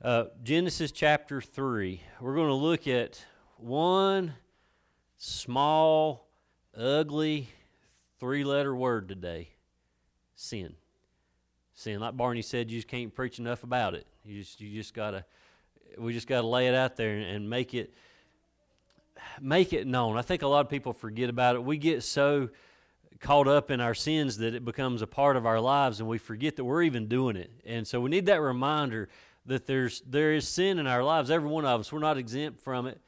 Uh, Genesis chapter 3. We're going to look at one small, ugly, three letter word today sin. Sin. Like Barney said, you just can't preach enough about it. You just, you just got to, we just got to lay it out there and make it, make it known. I think a lot of people forget about it. We get so caught up in our sins that it becomes a part of our lives and we forget that we're even doing it. And so we need that reminder that there's there is sin in our lives. Every one of us, we're not exempt from it.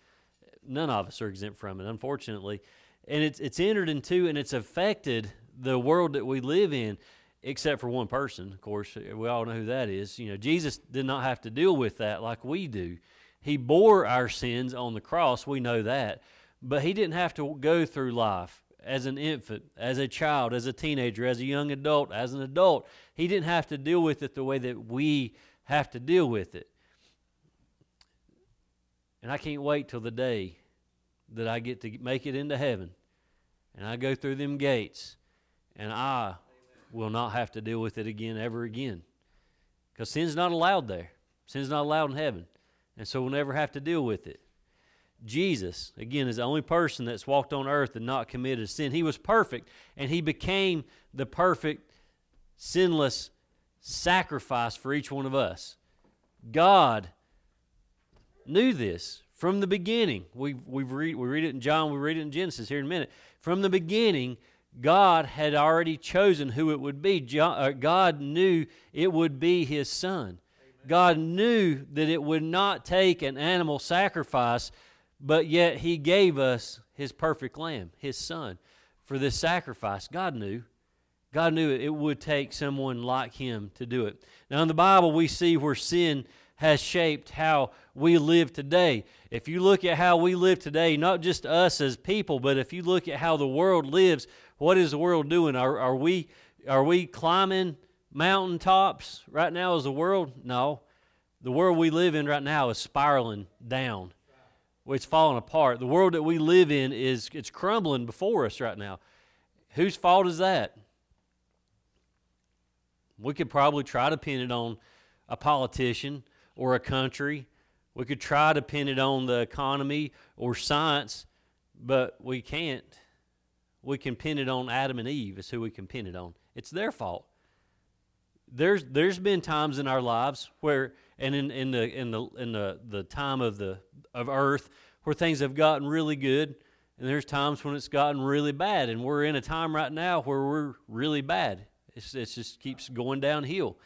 None of us are exempt from it, unfortunately. And it's it's entered into and it's affected the world that we live in, except for one person, of course. We all know who that is. You know, Jesus did not have to deal with that like we do. He bore our sins on the cross, we know that. But he didn't have to go through life as an infant, as a child, as a teenager, as a young adult, as an adult. He didn't have to deal with it the way that we have to deal with it. And I can't wait till the day that I get to make it into heaven and I go through them gates and I will not have to deal with it again ever again. Because sin's not allowed there. Sin's not allowed in heaven. And so we'll never have to deal with it. Jesus, again, is the only person that's walked on earth and not committed sin. He was perfect, and he became the perfect, sinless sacrifice for each one of us. God knew this from the beginning. We, we, read, we read it in John, we read it in Genesis here in a minute. From the beginning, God had already chosen who it would be. Uh, God knew it would be His Son. God knew that it would not take an animal sacrifice, but yet He gave us His perfect lamb, His Son, for this sacrifice. God knew. God knew it, it would take someone like him to do it. Now, in the Bible, we see where sin has shaped how we live today. If you look at how we live today, not just us as people, but if you look at how the world lives, what is the world doing? Are, are, we, are we climbing mountaintops right now as a world? No. The world we live in right now is spiraling down. It's falling apart. The world that we live in is it's crumbling before us right now. Whose fault is that? We could probably try to pin it on a politician or a country. We could try to pin it on the economy or science, but we can't. We can pin it on Adam and Eve, is who we can pin it on. It's their fault. There's there's been times in our lives where and in, in the in the in the, the time of the of earth where things have gotten really good and there's times when it's gotten really bad and we're in a time right now where we're really bad it's, it just keeps going downhill.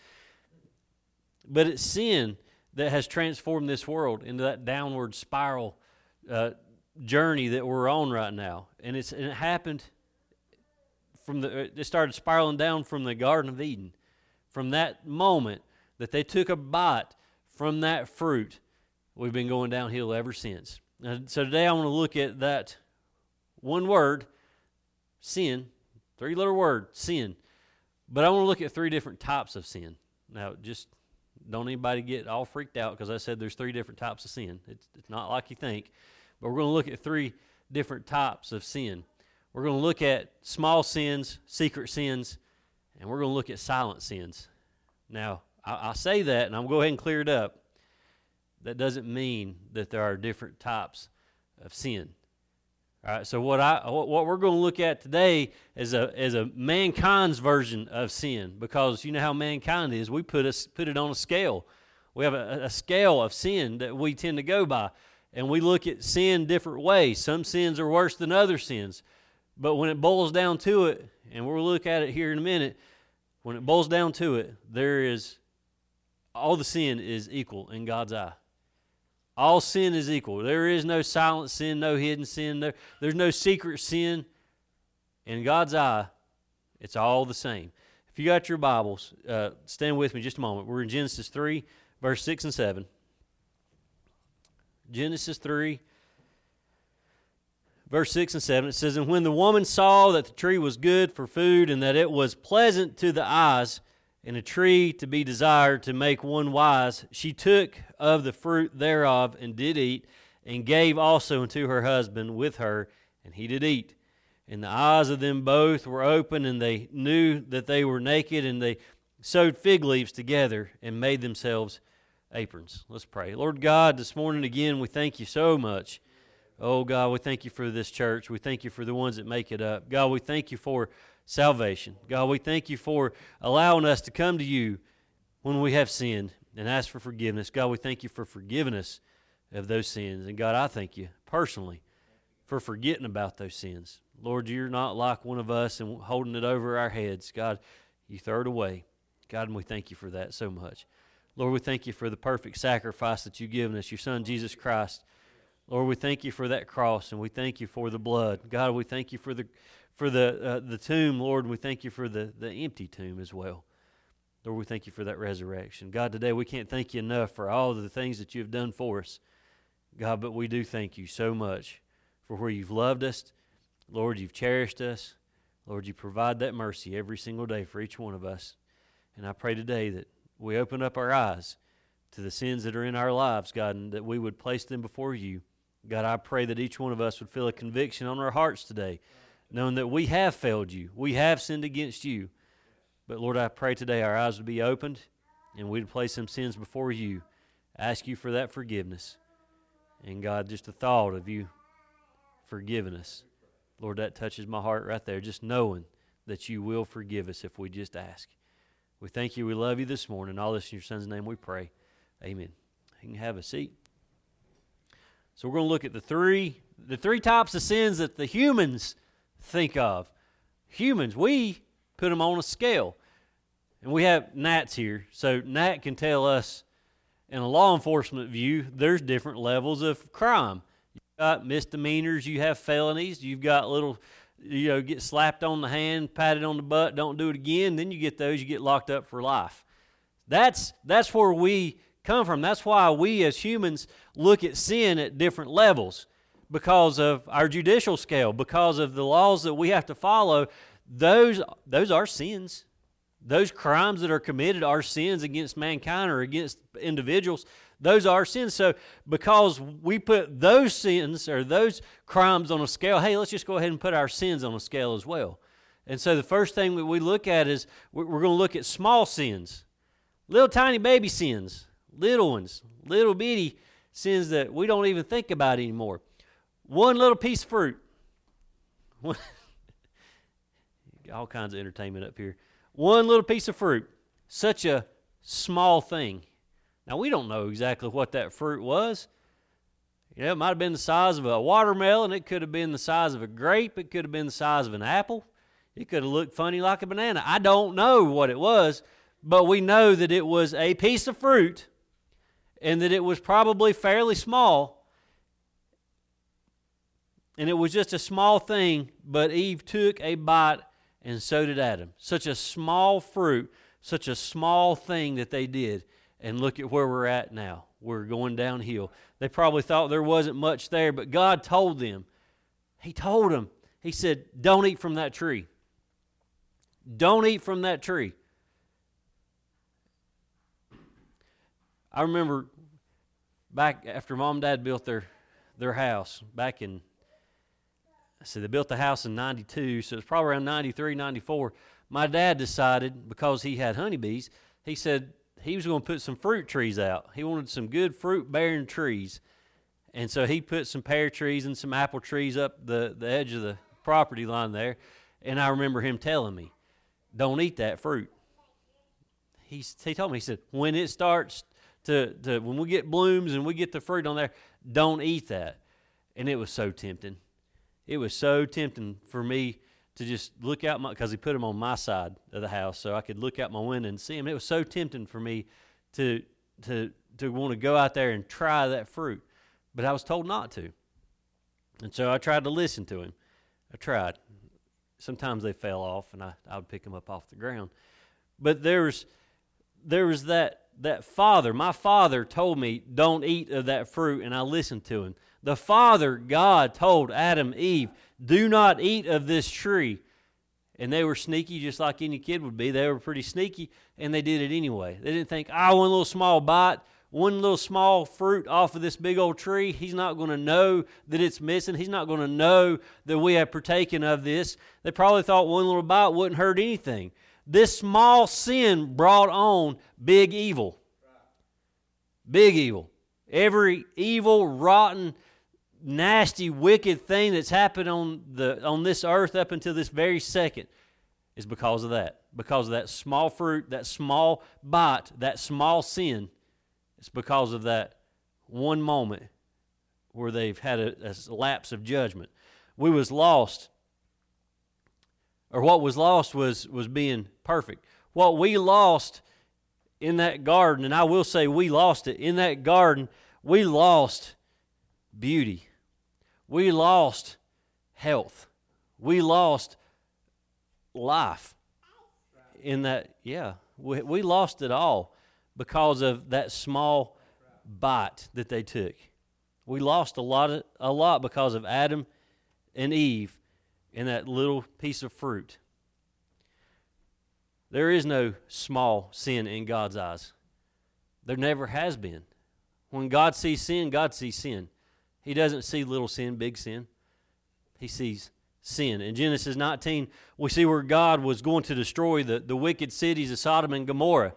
But it's sin that has transformed this world into that downward spiral uh, journey that we're on right now. And, it's, and it happened from the, it started spiraling down from the Garden of Eden. From that moment that they took a bite from that fruit, we've been going downhill ever since. And so today I want to look at that one word, sin, three letter word, sin. But I want to look at three different types of sin. Now, just don't anybody get all freaked out because I said there's three different types of sin. It's, it's not like you think. But we're going to look at three different types of sin. We're going to look at small sins, secret sins, and we're going to look at silent sins. Now, I, I say that, and I'm going to go ahead and clear it up. That doesn't mean that there are different types of sin. All right, so what I what we're going to look at today is a is a mankind's version of sin because you know how mankind is. We put us put it on a scale. We have a, a scale of sin that we tend to go by, and we look at sin different ways. Some sins are worse than other sins, but when it boils down to it, and we'll look at it here in a minute, when it boils down to it, there is all the sin is equal in God's eye. All sin is equal. There is no silent sin, no hidden sin. There, there's no secret sin. In God's eye, it's all the same. If you got your Bibles, uh, stand with me just a moment. We're in Genesis 3, verse 6 and 7. Genesis 3, verse 6 and 7. It says, And when the woman saw that the tree was good for food, and that it was pleasant to the eyes, and a tree to be desired to make one wise, she took of the fruit thereof and did eat, and gave also unto her husband with her, and he did eat. And the eyes of them both were open, and they knew that they were naked, and they sewed fig leaves together and made themselves aprons. Let's pray. Lord God, this morning again, we thank you so much. Oh God, we thank you for this church. We thank you for the ones that make it up. God, we thank you for salvation. God, we thank you for allowing us to come to you when we have sinned and ask for forgiveness. God, we thank you for forgiving us of those sins. And God, I thank you personally for forgetting about those sins. Lord, you're not like one of us and holding it over our heads. God, you throw it away. God, and we thank you for that so much. Lord, we thank you for the perfect sacrifice that you've given us, your Son, Jesus Christ. Lord, we thank you for that cross, and we thank you for the blood. God, we thank you for the for the uh, the tomb, Lord. and We thank you for the the empty tomb as well. Lord, we thank you for that resurrection. God, today we can't thank you enough for all of the things that you have done for us. God, but we do thank you so much for where you've loved us. Lord, you've cherished us. Lord, you provide that mercy every single day for each one of us. And I pray today that we open up our eyes to the sins that are in our lives, God, and that we would place them before you. God, I pray that each one of us would feel a conviction on our hearts today, knowing that we have failed you. We have sinned against you. But Lord, I pray today our eyes would be opened and we'd place some sins before you. Ask you for that forgiveness. And God, just the thought of you forgiving us. Lord, that touches my heart right there, just knowing that you will forgive us if we just ask. We thank you. We love you this morning. All this in your son's name we pray. Amen. You can have a seat. So we're going to look at the three the three types of sins that the humans think of. Humans, we put them on a scale. And we have Nats here. So Nat can tell us in a law enforcement view, there's different levels of crime. You've got misdemeanors, you have felonies, you've got little you know, get slapped on the hand, patted on the butt, don't do it again, then you get those, you get locked up for life. That's that's where we come from. That's why we as humans look at sin at different levels because of our judicial scale, because of the laws that we have to follow. Those those are sins. Those crimes that are committed are sins against mankind or against individuals. Those are sins. So, because we put those sins or those crimes on a scale, hey, let's just go ahead and put our sins on a scale as well. And so, the first thing that we look at is we're going to look at small sins, little tiny baby sins, little ones, little bitty sins that we don't even think about anymore. One little piece of fruit. All kinds of entertainment up here. One little piece of fruit. Such a small thing. Now, we don't know exactly what that fruit was. You know, it might have been the size of a watermelon. It could have been the size of a grape. It could have been the size of an apple. It could have looked funny like a banana. I don't know what it was, but we know that it was a piece of fruit and that it was probably fairly small. And it was just a small thing, but Eve took a bite and so did Adam. Such a small fruit, such a small thing that they did and look at where we're at now. We're going downhill. They probably thought there wasn't much there, but God told them. He told them. He said, Don't eat from that tree. Don't eat from that tree. I remember back after mom and dad built their, their house back in, so they built the house in 92, so it's probably around 93, 94. My dad decided, because he had honeybees, he said, he was going to put some fruit trees out. He wanted some good fruit bearing trees. And so he put some pear trees and some apple trees up the, the edge of the property line there. And I remember him telling me, don't eat that fruit. He, he told me, he said, when it starts to, to, when we get blooms and we get the fruit on there, don't eat that. And it was so tempting. It was so tempting for me to just look out my because he put them on my side of the house so I could look out my window and see them. It was so tempting for me to to to want to go out there and try that fruit, but I was told not to. And so I tried to listen to him. I tried. Sometimes they fell off, and I, I would pick them up off the ground. But there was there was that that father. My father told me, "Don't eat of that fruit," and I listened to him. The Father God told Adam, Eve, do not eat of this tree. And they were sneaky, just like any kid would be. They were pretty sneaky, and they did it anyway. They didn't think, ah, oh, one little small bite, one little small fruit off of this big old tree. He's not going to know that it's missing. He's not going to know that we have partaken of this. They probably thought one little bite wouldn't hurt anything. This small sin brought on big evil. Big evil. Every evil, rotten, nasty, wicked thing that's happened on the on this earth up until this very second is because of that. Because of that small fruit, that small bite, that small sin. It's because of that one moment where they've had a, a lapse of judgment. We was lost, or what was lost was was being perfect. What we lost in that garden, and I will say we lost it in that garden. We lost beauty. We lost health. We lost life in that, yeah, we, we lost it all because of that small bite that they took. We lost a lot, of, a lot because of Adam and Eve and that little piece of fruit. There is no small sin in God's eyes. There never has been. When God sees sin, God sees sin. He doesn't see little sin, big sin. He sees sin. In Genesis 19, we see where God was going to destroy the, the wicked cities of Sodom and Gomorrah.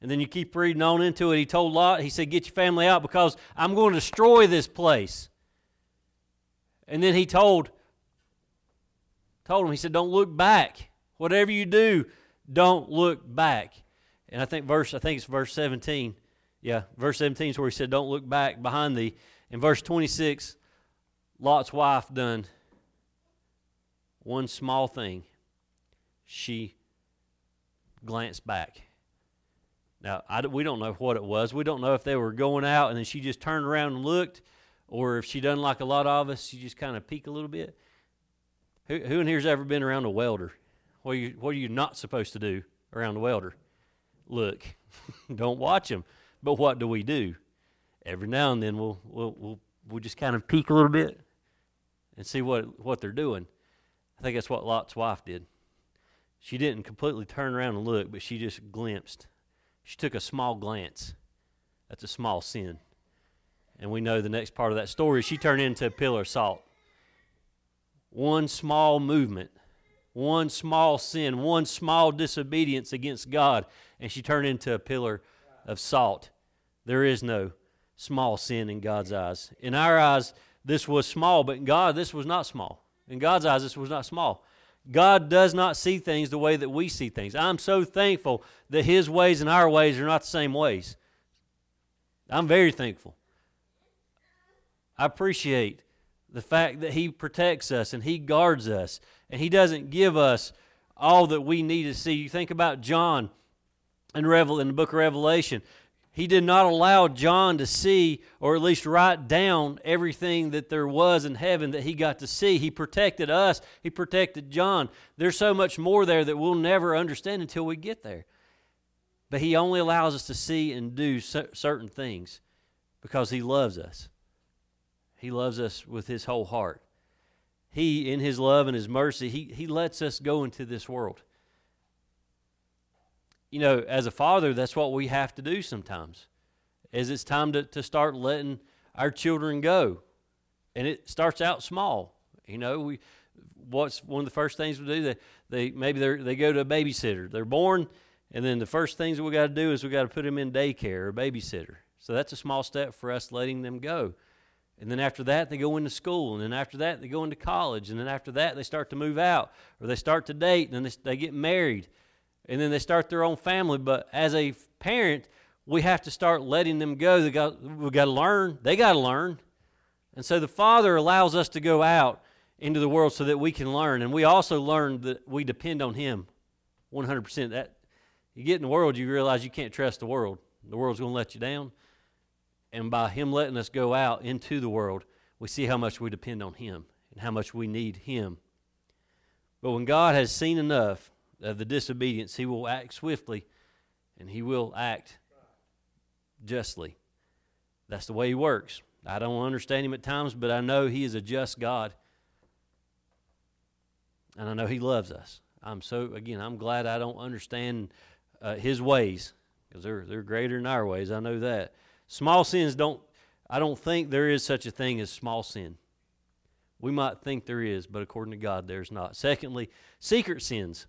And then you keep reading on into it. He told Lot, he said, Get your family out because I'm going to destroy this place. And then he told, told him, he said, Don't look back. Whatever you do, don't look back. And I think verse, I think it's verse 17. Yeah, verse 17 is where he said, Don't look back behind thee. In verse 26, Lot's wife done one small thing. She glanced back. Now, I, we don't know what it was. We don't know if they were going out and then she just turned around and looked, or if she done like a lot of us, she just kind of peeked a little bit. Who, who in here's ever been around a welder? What are you, what are you not supposed to do around a welder? Look, don't watch them. But what do we do? Every now and then we'll, we'll, we'll, we'll just kind of peek a little bit and see what, what they're doing. I think that's what Lot's wife did. She didn't completely turn around and look, but she just glimpsed. She took a small glance. That's a small sin. And we know the next part of that story, she turned into a pillar of salt. One small movement, one small sin, one small disobedience against God, and she turned into a pillar of salt. There is no small sin in God's eyes. In our eyes, this was small, but in God, this was not small. In God's eyes, this was not small. God does not see things the way that we see things. I'm so thankful that His ways and our ways are not the same ways. I'm very thankful. I appreciate the fact that He protects us and He guards us and He doesn't give us all that we need to see. You think about John in, Revel, in the book of Revelation. He did not allow John to see, or at least write down, everything that there was in heaven that he got to see. He protected us, he protected John. There's so much more there that we'll never understand until we get there. But he only allows us to see and do certain things because he loves us. He loves us with his whole heart. He, in his love and his mercy, he, he lets us go into this world you know, as a father, that's what we have to do sometimes. Is it's time to, to start letting our children go. And it starts out small. You know, we what's one of the first things we do? They, they maybe they they go to a babysitter. They're born, and then the first things that we got to do is we got to put them in daycare or babysitter. So that's a small step for us letting them go. And then after that, they go into school. And then after that, they go into college. And then after that, they start to move out or they start to date and then they, they get married and then they start their own family. But as a parent, we have to start letting them go. They got, we got to learn. They got to learn. And so the Father allows us to go out into the world so that we can learn. And we also learn that we depend on Him 100%. That You get in the world, you realize you can't trust the world. The world's going to let you down. And by Him letting us go out into the world, we see how much we depend on Him and how much we need Him. But when God has seen enough of the disobedience, he will act swiftly and he will act justly. That's the way he works. I don't understand him at times, but I know he is a just God. And I know he loves us. I'm so, again, I'm glad I don't understand uh, his ways because they're, they're greater than our ways. I know that. Small sins don't, I don't think there is such a thing as small sin. We might think there is, but according to God, there's not. Secondly, secret sins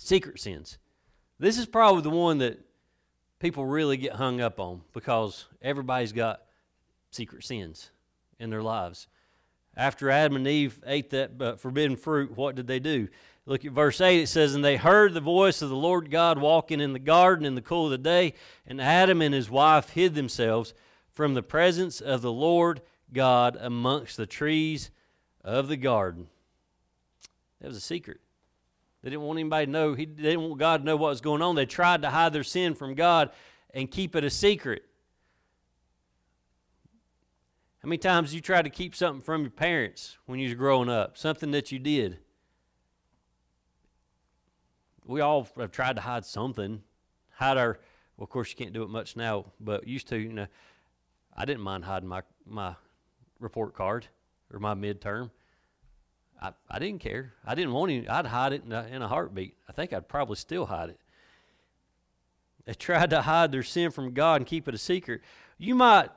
secret sins. This is probably the one that people really get hung up on because everybody's got secret sins in their lives. After Adam and Eve ate that uh, forbidden fruit, what did they do? Look at verse 8. It says, And they heard the voice of the Lord God walking in the garden in the cool of the day, and Adam and his wife hid themselves from the presence of the Lord God amongst the trees of the garden. That was a secret. They didn't want anybody to know. He, they didn't want God to know what was going on. They tried to hide their sin from God and keep it a secret. How many times you tried to keep something from your parents when you was growing up? Something that you did. We all have tried to hide something. Hide our well, of course you can't do it much now, but used to, you know, I didn't mind hiding my my report card or my midterm. I, I didn't care. I didn't want any. I'd hide it in a, in a heartbeat. I think I'd probably still hide it. They tried to hide their sin from God and keep it a secret. You might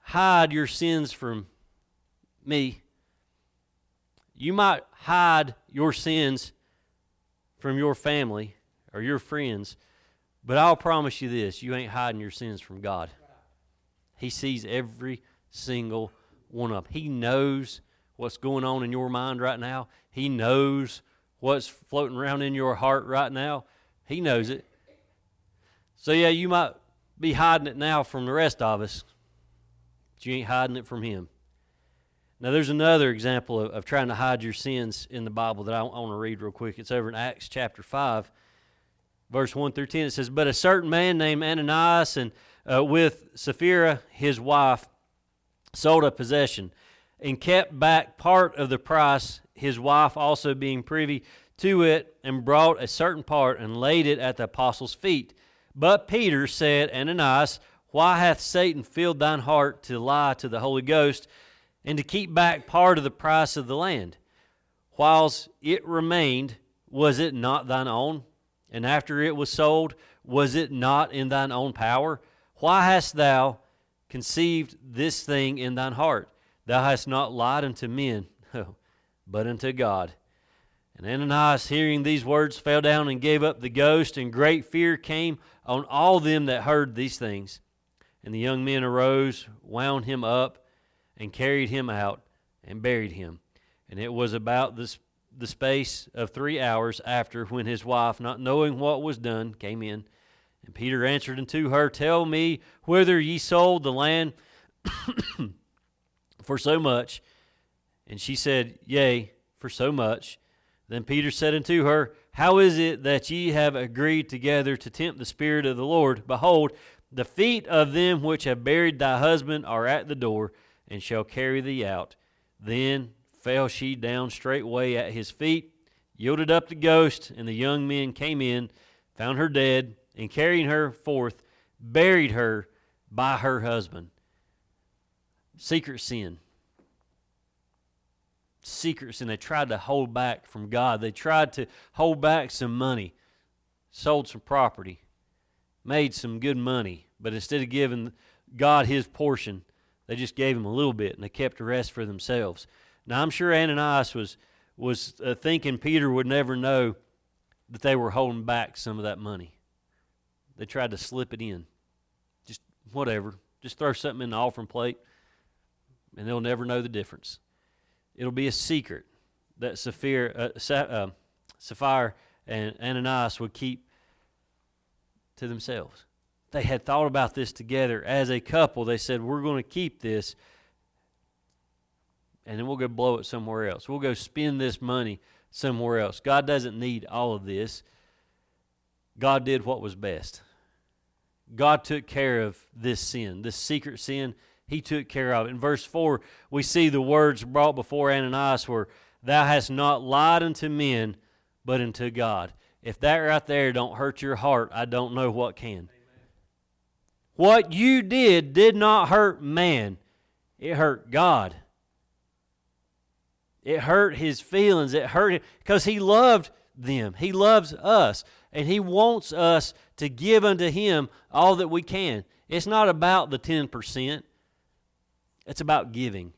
hide your sins from me. You might hide your sins from your family or your friends, but I'll promise you this you ain't hiding your sins from God. He sees every single one of them. He knows what's going on in your mind right now. He knows what's floating around in your heart right now. He knows it. So, yeah, you might be hiding it now from the rest of us, but you ain't hiding it from Him. Now, there's another example of, of trying to hide your sins in the Bible that I, I want to read real quick. It's over in Acts chapter 5, verse 1 through 10. It says, But a certain man named Ananias, and uh, with Sapphira, his wife, sold a possession and kept back part of the price, his wife also being privy to it, and brought a certain part and laid it at the apostles' feet. But Peter said, Ananias, why hath Satan filled thine heart to lie to the Holy Ghost and to keep back part of the price of the land? Whilst it remained, was it not thine own? And after it was sold, was it not in thine own power? Why hast thou conceived this thing in thine heart? Thou hast not lied unto men, but unto God. And Ananias, hearing these words, fell down and gave up the ghost, and great fear came on all them that heard these things. And the young men arose, wound him up, and carried him out, and buried him. And it was about this, the space of three hours after when his wife, not knowing what was done, came in. And Peter answered unto her, Tell me whither ye sold the land for so much. And she said, Yea, for so much. Then Peter said unto her, How is it that ye have agreed together to tempt the Spirit of the Lord? Behold, the feet of them which have buried thy husband are at the door, and shall carry thee out. Then fell she down straightway at his feet, yielded up the ghost, and the young men came in, found her dead, and carrying her forth, buried her by her husband secret sin. Secret sin. They tried to hold back from God. They tried to hold back some money, sold some property, made some good money, but instead of giving God his portion, they just gave him a little bit and they kept the rest for themselves. Now, I'm sure Ananias was, was uh, thinking Peter would never know that they were holding back some of that money. They tried to slip it in. Just whatever. Just throw something in the offering plate and they'll never know the difference. It'll be a secret that Sapphira, uh, uh, Sapphire and Ananias would keep to themselves. They had thought about this together as a couple. They said, We're going to keep this, and then we'll go blow it somewhere else. We'll go spend this money somewhere else. God doesn't need all of this. God did what was best. God took care of this sin, this secret sin he took care of. In verse 4, we see the words brought before Ananias were, Thou hast not lied unto men, but unto God. If that right there don't hurt your heart, I don't know what can. Amen. What you did did not hurt man, it hurt God. It hurt his feelings. It hurt him because he loved them. He loves us. And he wants us to give unto him all that we can. It's not about the 10%. It's about giving.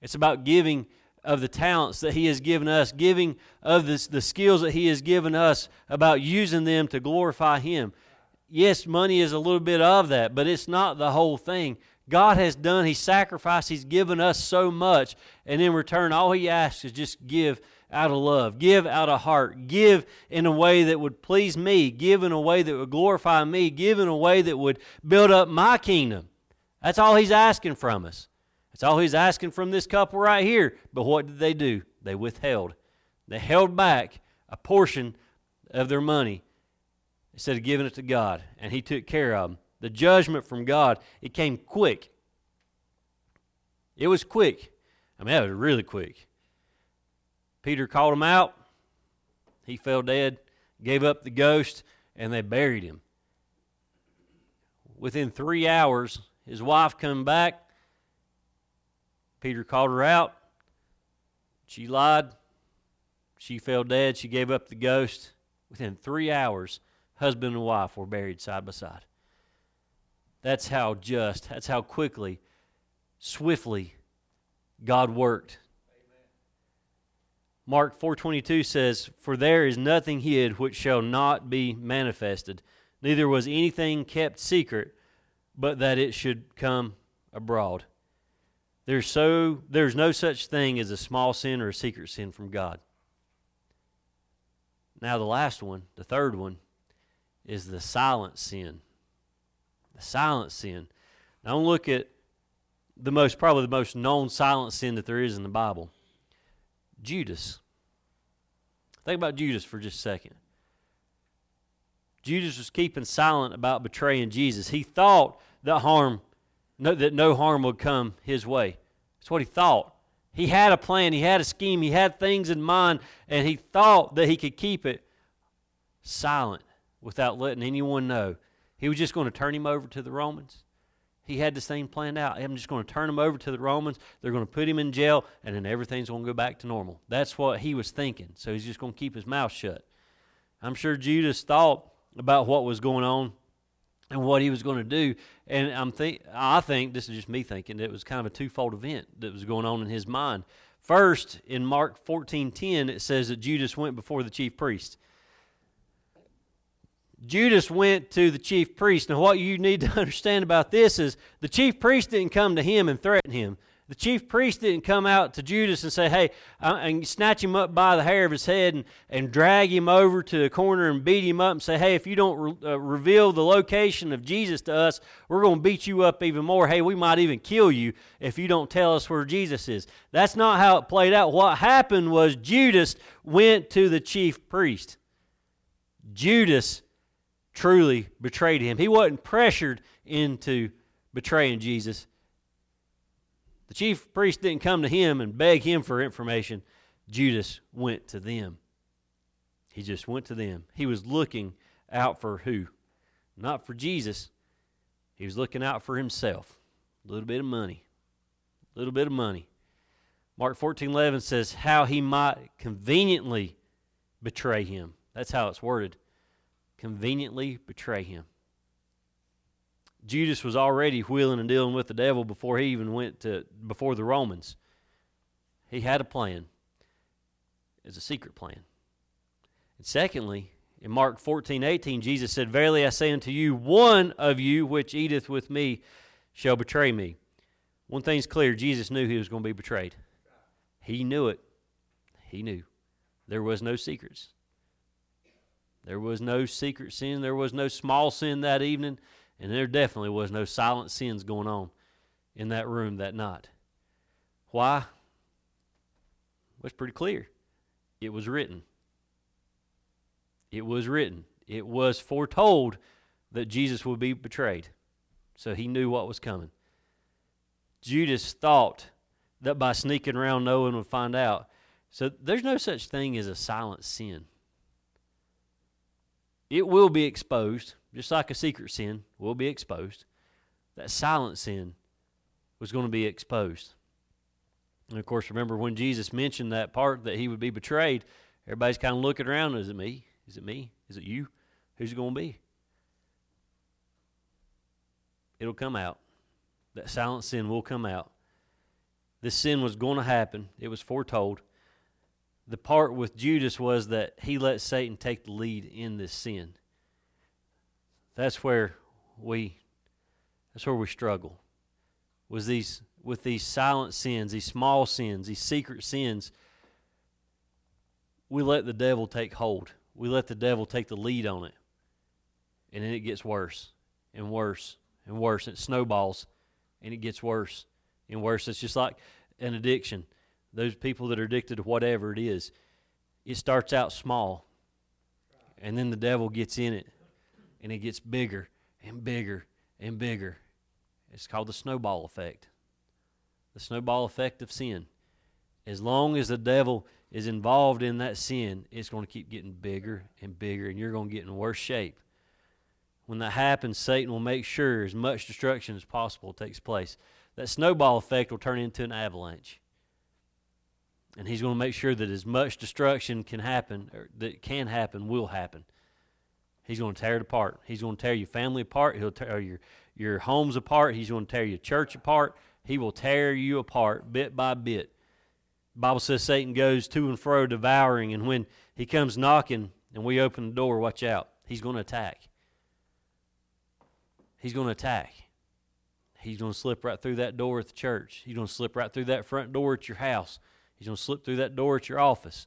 It's about giving of the talents that He has given us, giving of this, the skills that He has given us, about using them to glorify Him. yes, money is a little bit of that, but it's not the whole thing. God has done, He sacrificed, He's given us so much, and in return, all He asks is just give out of love, give out of heart, give in a way that would please me, give in a way that would glorify me, give in a way that would build up my kingdom. That's all He's asking from us. That's all He's asking from this couple right here. But what did they do? They withheld. They held back a portion of their money instead of giving it to God, and He took care of them. The judgment from God, it came quick. It was quick. I mean, that was really quick. Peter called him out. He fell dead, gave up the ghost, and they buried him. Within three hours, his wife come back. Peter called her out. She lied. She fell dead. She gave up the ghost. Within three hours, husband and wife were buried side by side. That's how just, that's how quickly, swiftly God worked. Mark 4:22 says, "For there is nothing hid which shall not be manifested, neither was anything kept secret, but that it should come abroad." There's so there's no such thing as a small sin or a secret sin from God. Now the last one, the third one, is the silent sin. The silent sin. Now look at the most probably the most known silent sin that there is in the Bible. Judas. Think about Judas for just a second. Judas was keeping silent about betraying Jesus. He thought that harm no, that no harm would come his way. That's what he thought. He had a plan, he had a scheme, he had things in mind, and he thought that he could keep it silent without letting anyone know. He was just going to turn him over to the Romans. He had this thing planned out. I'm just going to turn him over to the Romans. They're going to put him in jail, and then everything's going to go back to normal. That's what he was thinking. So he's just going to keep his mouth shut. I'm sure Judas thought about what was going on and what he was going to do. And I'm think I think this is just me thinking that it was kind of a twofold event that was going on in his mind. First, in Mark 14:10, it says that Judas went before the chief priest. Judas went to the chief priest. Now, what you need to understand about this is the chief priest didn't come to him and threaten him. The chief priest didn't come out to Judas and say, hey, and snatch him up by the hair of his head and, and drag him over to a corner and beat him up and say, hey, if you don't re- uh, reveal the location of Jesus to us, we're going to beat you up even more. Hey, we might even kill you if you don't tell us where Jesus is. That's not how it played out. What happened was Judas went to the chief priest. Judas truly betrayed him. He wasn't pressured into betraying Jesus. The chief priest didn't come to him and beg him for information. Judas went to them. He just went to them. He was looking out for who? Not for Jesus. He was looking out for himself. A little bit of money. A little bit of money. Mark 14 11 says, How he might conveniently betray him. That's how it's worded. Conveniently betray him. Judas was already wheeling and dealing with the devil before he even went to before the Romans. He had a plan. It's a secret plan. And secondly, in Mark 14, 18, Jesus said, Verily I say unto you, one of you which eateth with me shall betray me. One thing's clear Jesus knew he was going to be betrayed. He knew it. He knew. There was no secrets. There was no secret sin. There was no small sin that evening. And there definitely was no silent sins going on in that room that night. Why? Well, it's pretty clear. It was written. It was written. It was foretold that Jesus would be betrayed. So he knew what was coming. Judas thought that by sneaking around, no one would find out. So there's no such thing as a silent sin. It will be exposed just like a secret sin will be exposed, that silent sin was going to be exposed. And of course, remember when Jesus mentioned that part that he would be betrayed, everybody's kind of looking around. Is it me? Is it me? Is it you? Who's it going to be? It'll come out. That silent sin will come out. This sin was going to happen, it was foretold. The part with Judas was that he let Satan take the lead in this sin. That's where we that's where we struggle. Was these with these silent sins, these small sins, these secret sins, we let the devil take hold. We let the devil take the lead on it. And then it gets worse and worse and worse. It snowballs and it gets worse and worse. It's just like an addiction. Those people that are addicted to whatever it is, it starts out small and then the devil gets in it and it gets bigger and bigger and bigger. It's called the snowball effect. The snowball effect of sin. As long as the devil is involved in that sin, it's going to keep getting bigger and bigger, and you're going to get in worse shape. When that happens, Satan will make sure as much destruction as possible takes place. That snowball effect will turn into an avalanche. And he's going to make sure that as much destruction can happen, or that can happen, will happen. He's going to tear it apart. He's going to tear your family apart. He'll tear your, your homes apart. He's going to tear your church apart. He will tear you apart bit by bit. Bible says Satan goes to and fro devouring, and when he comes knocking and we open the door, watch out. He's going to attack. He's going to attack. He's going to slip right through that door at the church. He's going to slip right through that front door at your house. He's going to slip through that door at your office.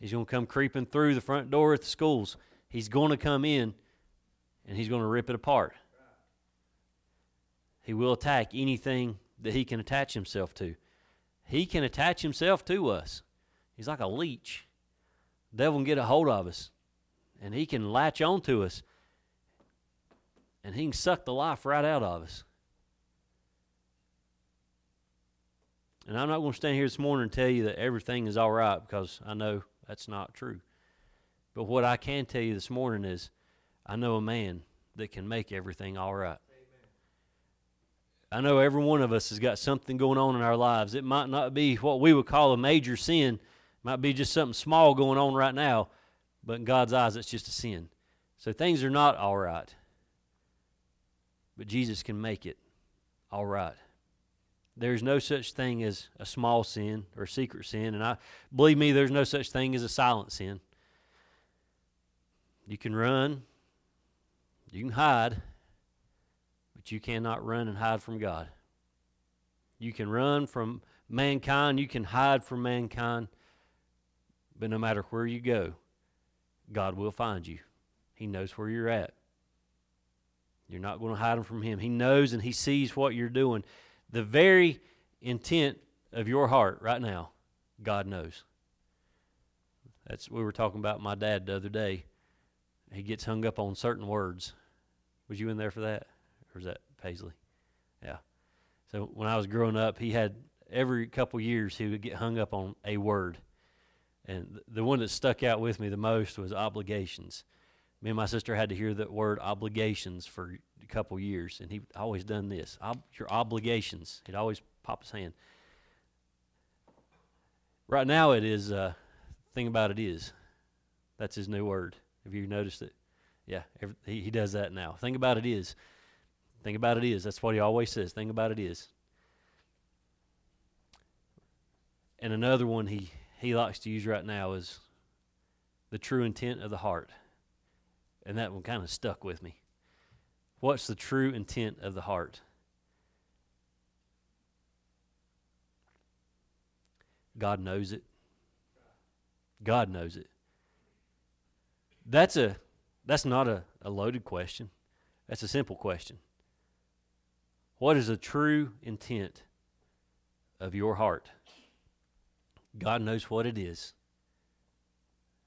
He's going to come creeping through the front door at the schools. He's going to come in and he's going to rip it apart. He will attack anything that he can attach himself to. He can attach himself to us. He's like a leech. The devil can get a hold of us, and he can latch onto us, and he can suck the life right out of us. And I'm not going to stand here this morning and tell you that everything is all right because I know that's not true. But what I can tell you this morning is I know a man that can make everything all right. I know every one of us has got something going on in our lives. It might not be what we would call a major sin, it might be just something small going on right now, but in God's eyes, it's just a sin. So things are not all right. But Jesus can make it all right. There's no such thing as a small sin or a secret sin, and I believe me, there's no such thing as a silent sin. You can run, you can hide, but you cannot run and hide from God. You can run from mankind, you can hide from mankind, but no matter where you go, God will find you. He knows where you're at. You're not going to hide from Him. He knows and He sees what you're doing. The very intent of your heart right now, God knows. That's we were talking about my dad the other day. He gets hung up on certain words. Was you in there for that? or is that Paisley? Yeah. So when I was growing up, he had every couple years he would get hung up on a word, and the one that stuck out with me the most was obligations. Me and my sister had to hear that word obligations for a couple years, and he always done this. Ob- your obligations. He'd always pop his hand. Right now, it is. Uh, thing about it is, that's his new word. Have you noticed it? Yeah, every, he, he does that now. Think about it is, Think about it is, that's what he always says. Think about it is. And another one he, he likes to use right now is the true intent of the heart. And that one kind of stuck with me. What's the true intent of the heart? God knows it. God knows it. That's a that's not a, a loaded question. That's a simple question. What is the true intent of your heart? God knows what it is.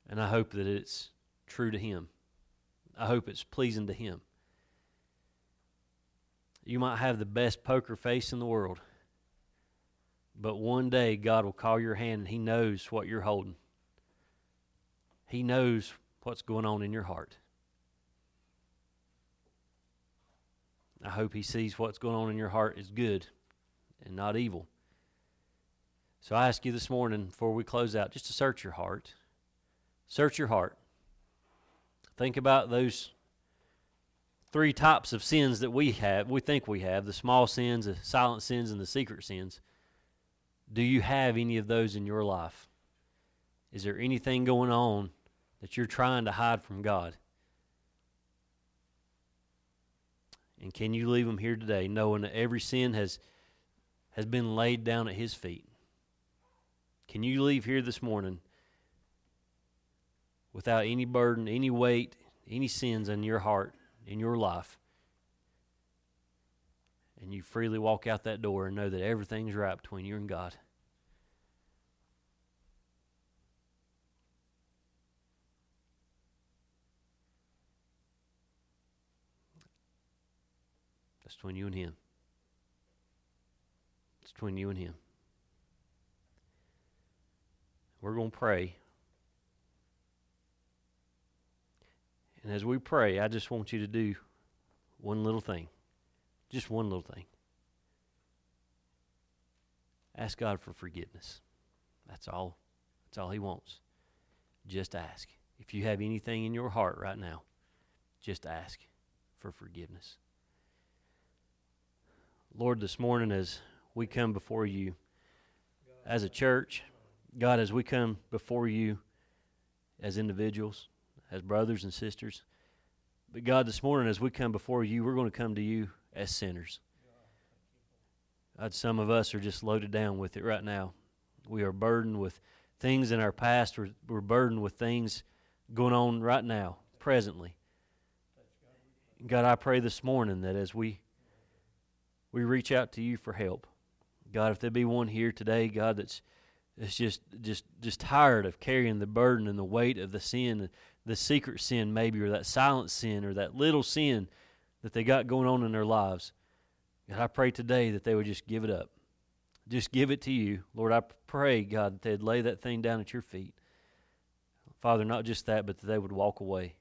And I hope that it's true to Him. I hope it's pleasing to Him. You might have the best poker face in the world, but one day God will call your hand and He knows what you're holding. He knows what's going on in your heart. I hope He sees what's going on in your heart is good and not evil. So I ask you this morning, before we close out, just to search your heart. Search your heart. Think about those three types of sins that we have, we think we have the small sins, the silent sins, and the secret sins. Do you have any of those in your life? Is there anything going on that you're trying to hide from God? And can you leave them here today knowing that every sin has, has been laid down at His feet? Can you leave here this morning without any burden, any weight, any sins in your heart, in your life? And you freely walk out that door and know that everything's right between you and God. It's between you and Him. It's between you and Him. We're going to pray. And as we pray, I just want you to do one little thing. Just one little thing. Ask God for forgiveness. That's all. That's all He wants. Just ask. If you have anything in your heart right now, just ask for forgiveness. Lord, this morning as we come before you as a church, God, as we come before you as individuals, as brothers and sisters, but God, this morning as we come before you, we're going to come to you as sinners. God, some of us are just loaded down with it right now. We are burdened with things in our past, we're, we're burdened with things going on right now, presently. God, I pray this morning that as we we reach out to you for help. God, if there be one here today, God, that's that's just just just tired of carrying the burden and the weight of the sin, the secret sin maybe, or that silent sin, or that little sin that they got going on in their lives. God, I pray today that they would just give it up. Just give it to you. Lord, I pray, God, that they'd lay that thing down at your feet. Father, not just that, but that they would walk away.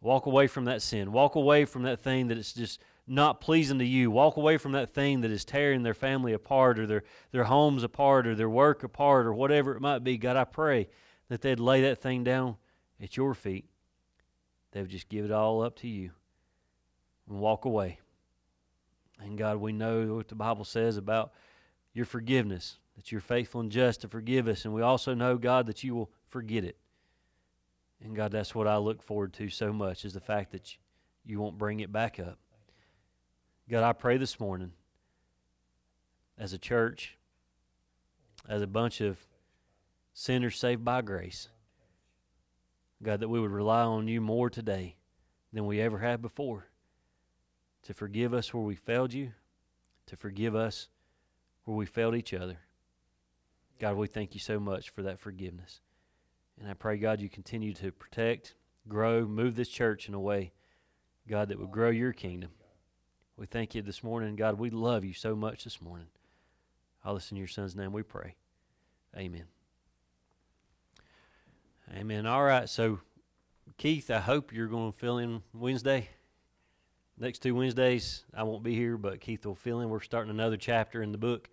Walk away from that sin. Walk away from that thing that it's just not pleasing to you. Walk away from that thing that is tearing their family apart or their, their homes apart or their work apart or whatever it might be. God, I pray that they'd lay that thing down at your feet. They would just give it all up to you and walk away. And God, we know what the Bible says about your forgiveness, that you're faithful and just to forgive us. And we also know, God, that you will forget it. And God, that's what I look forward to so much is the fact that you won't bring it back up. God, I pray this morning as a church, as a bunch of sinners saved by grace, God, that we would rely on you more today than we ever have before to forgive us where we failed you, to forgive us where we failed each other. God, we thank you so much for that forgiveness. And I pray, God, you continue to protect, grow, move this church in a way, God, that would grow your kingdom. We thank you this morning. God, we love you so much this morning. I'll listen in your son's name we pray. Amen. Amen. All right. So, Keith, I hope you're going to fill in Wednesday. Next two Wednesdays, I won't be here, but Keith will fill in. We're starting another chapter in the book.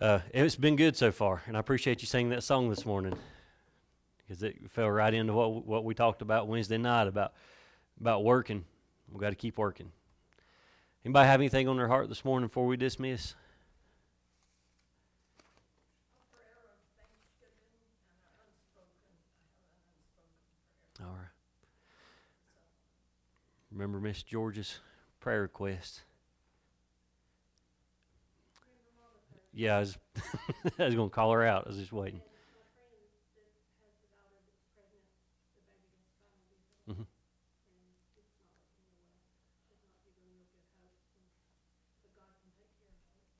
Uh, it's been good so far, and I appreciate you singing that song this morning because it fell right into what what we talked about Wednesday night about about working. We got to keep working. Anybody have anything on their heart this morning before we dismiss? All right. Remember Miss George's prayer request. Yeah, I was, was going to call her out. I was just waiting. Mm-hmm.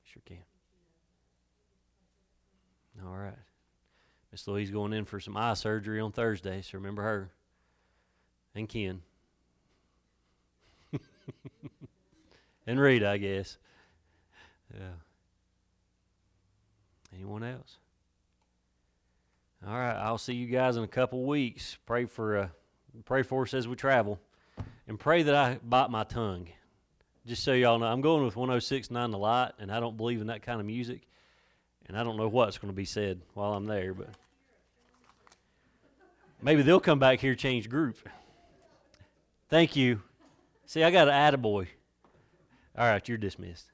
Sure can. All right. Miss Louise going in for some eye surgery on Thursday, so remember her. And Ken. and Rita, I guess. Yeah. Anyone else? All right, I'll see you guys in a couple weeks. Pray for uh, pray for us as we travel, and pray that I bite my tongue just so y'all know, I'm going with 106.9 The Light, and I don't believe in that kind of music, and I don't know what's going to be said while I'm there, but maybe they'll come back here change group. Thank you. See, I got an attaboy. All right, you're dismissed.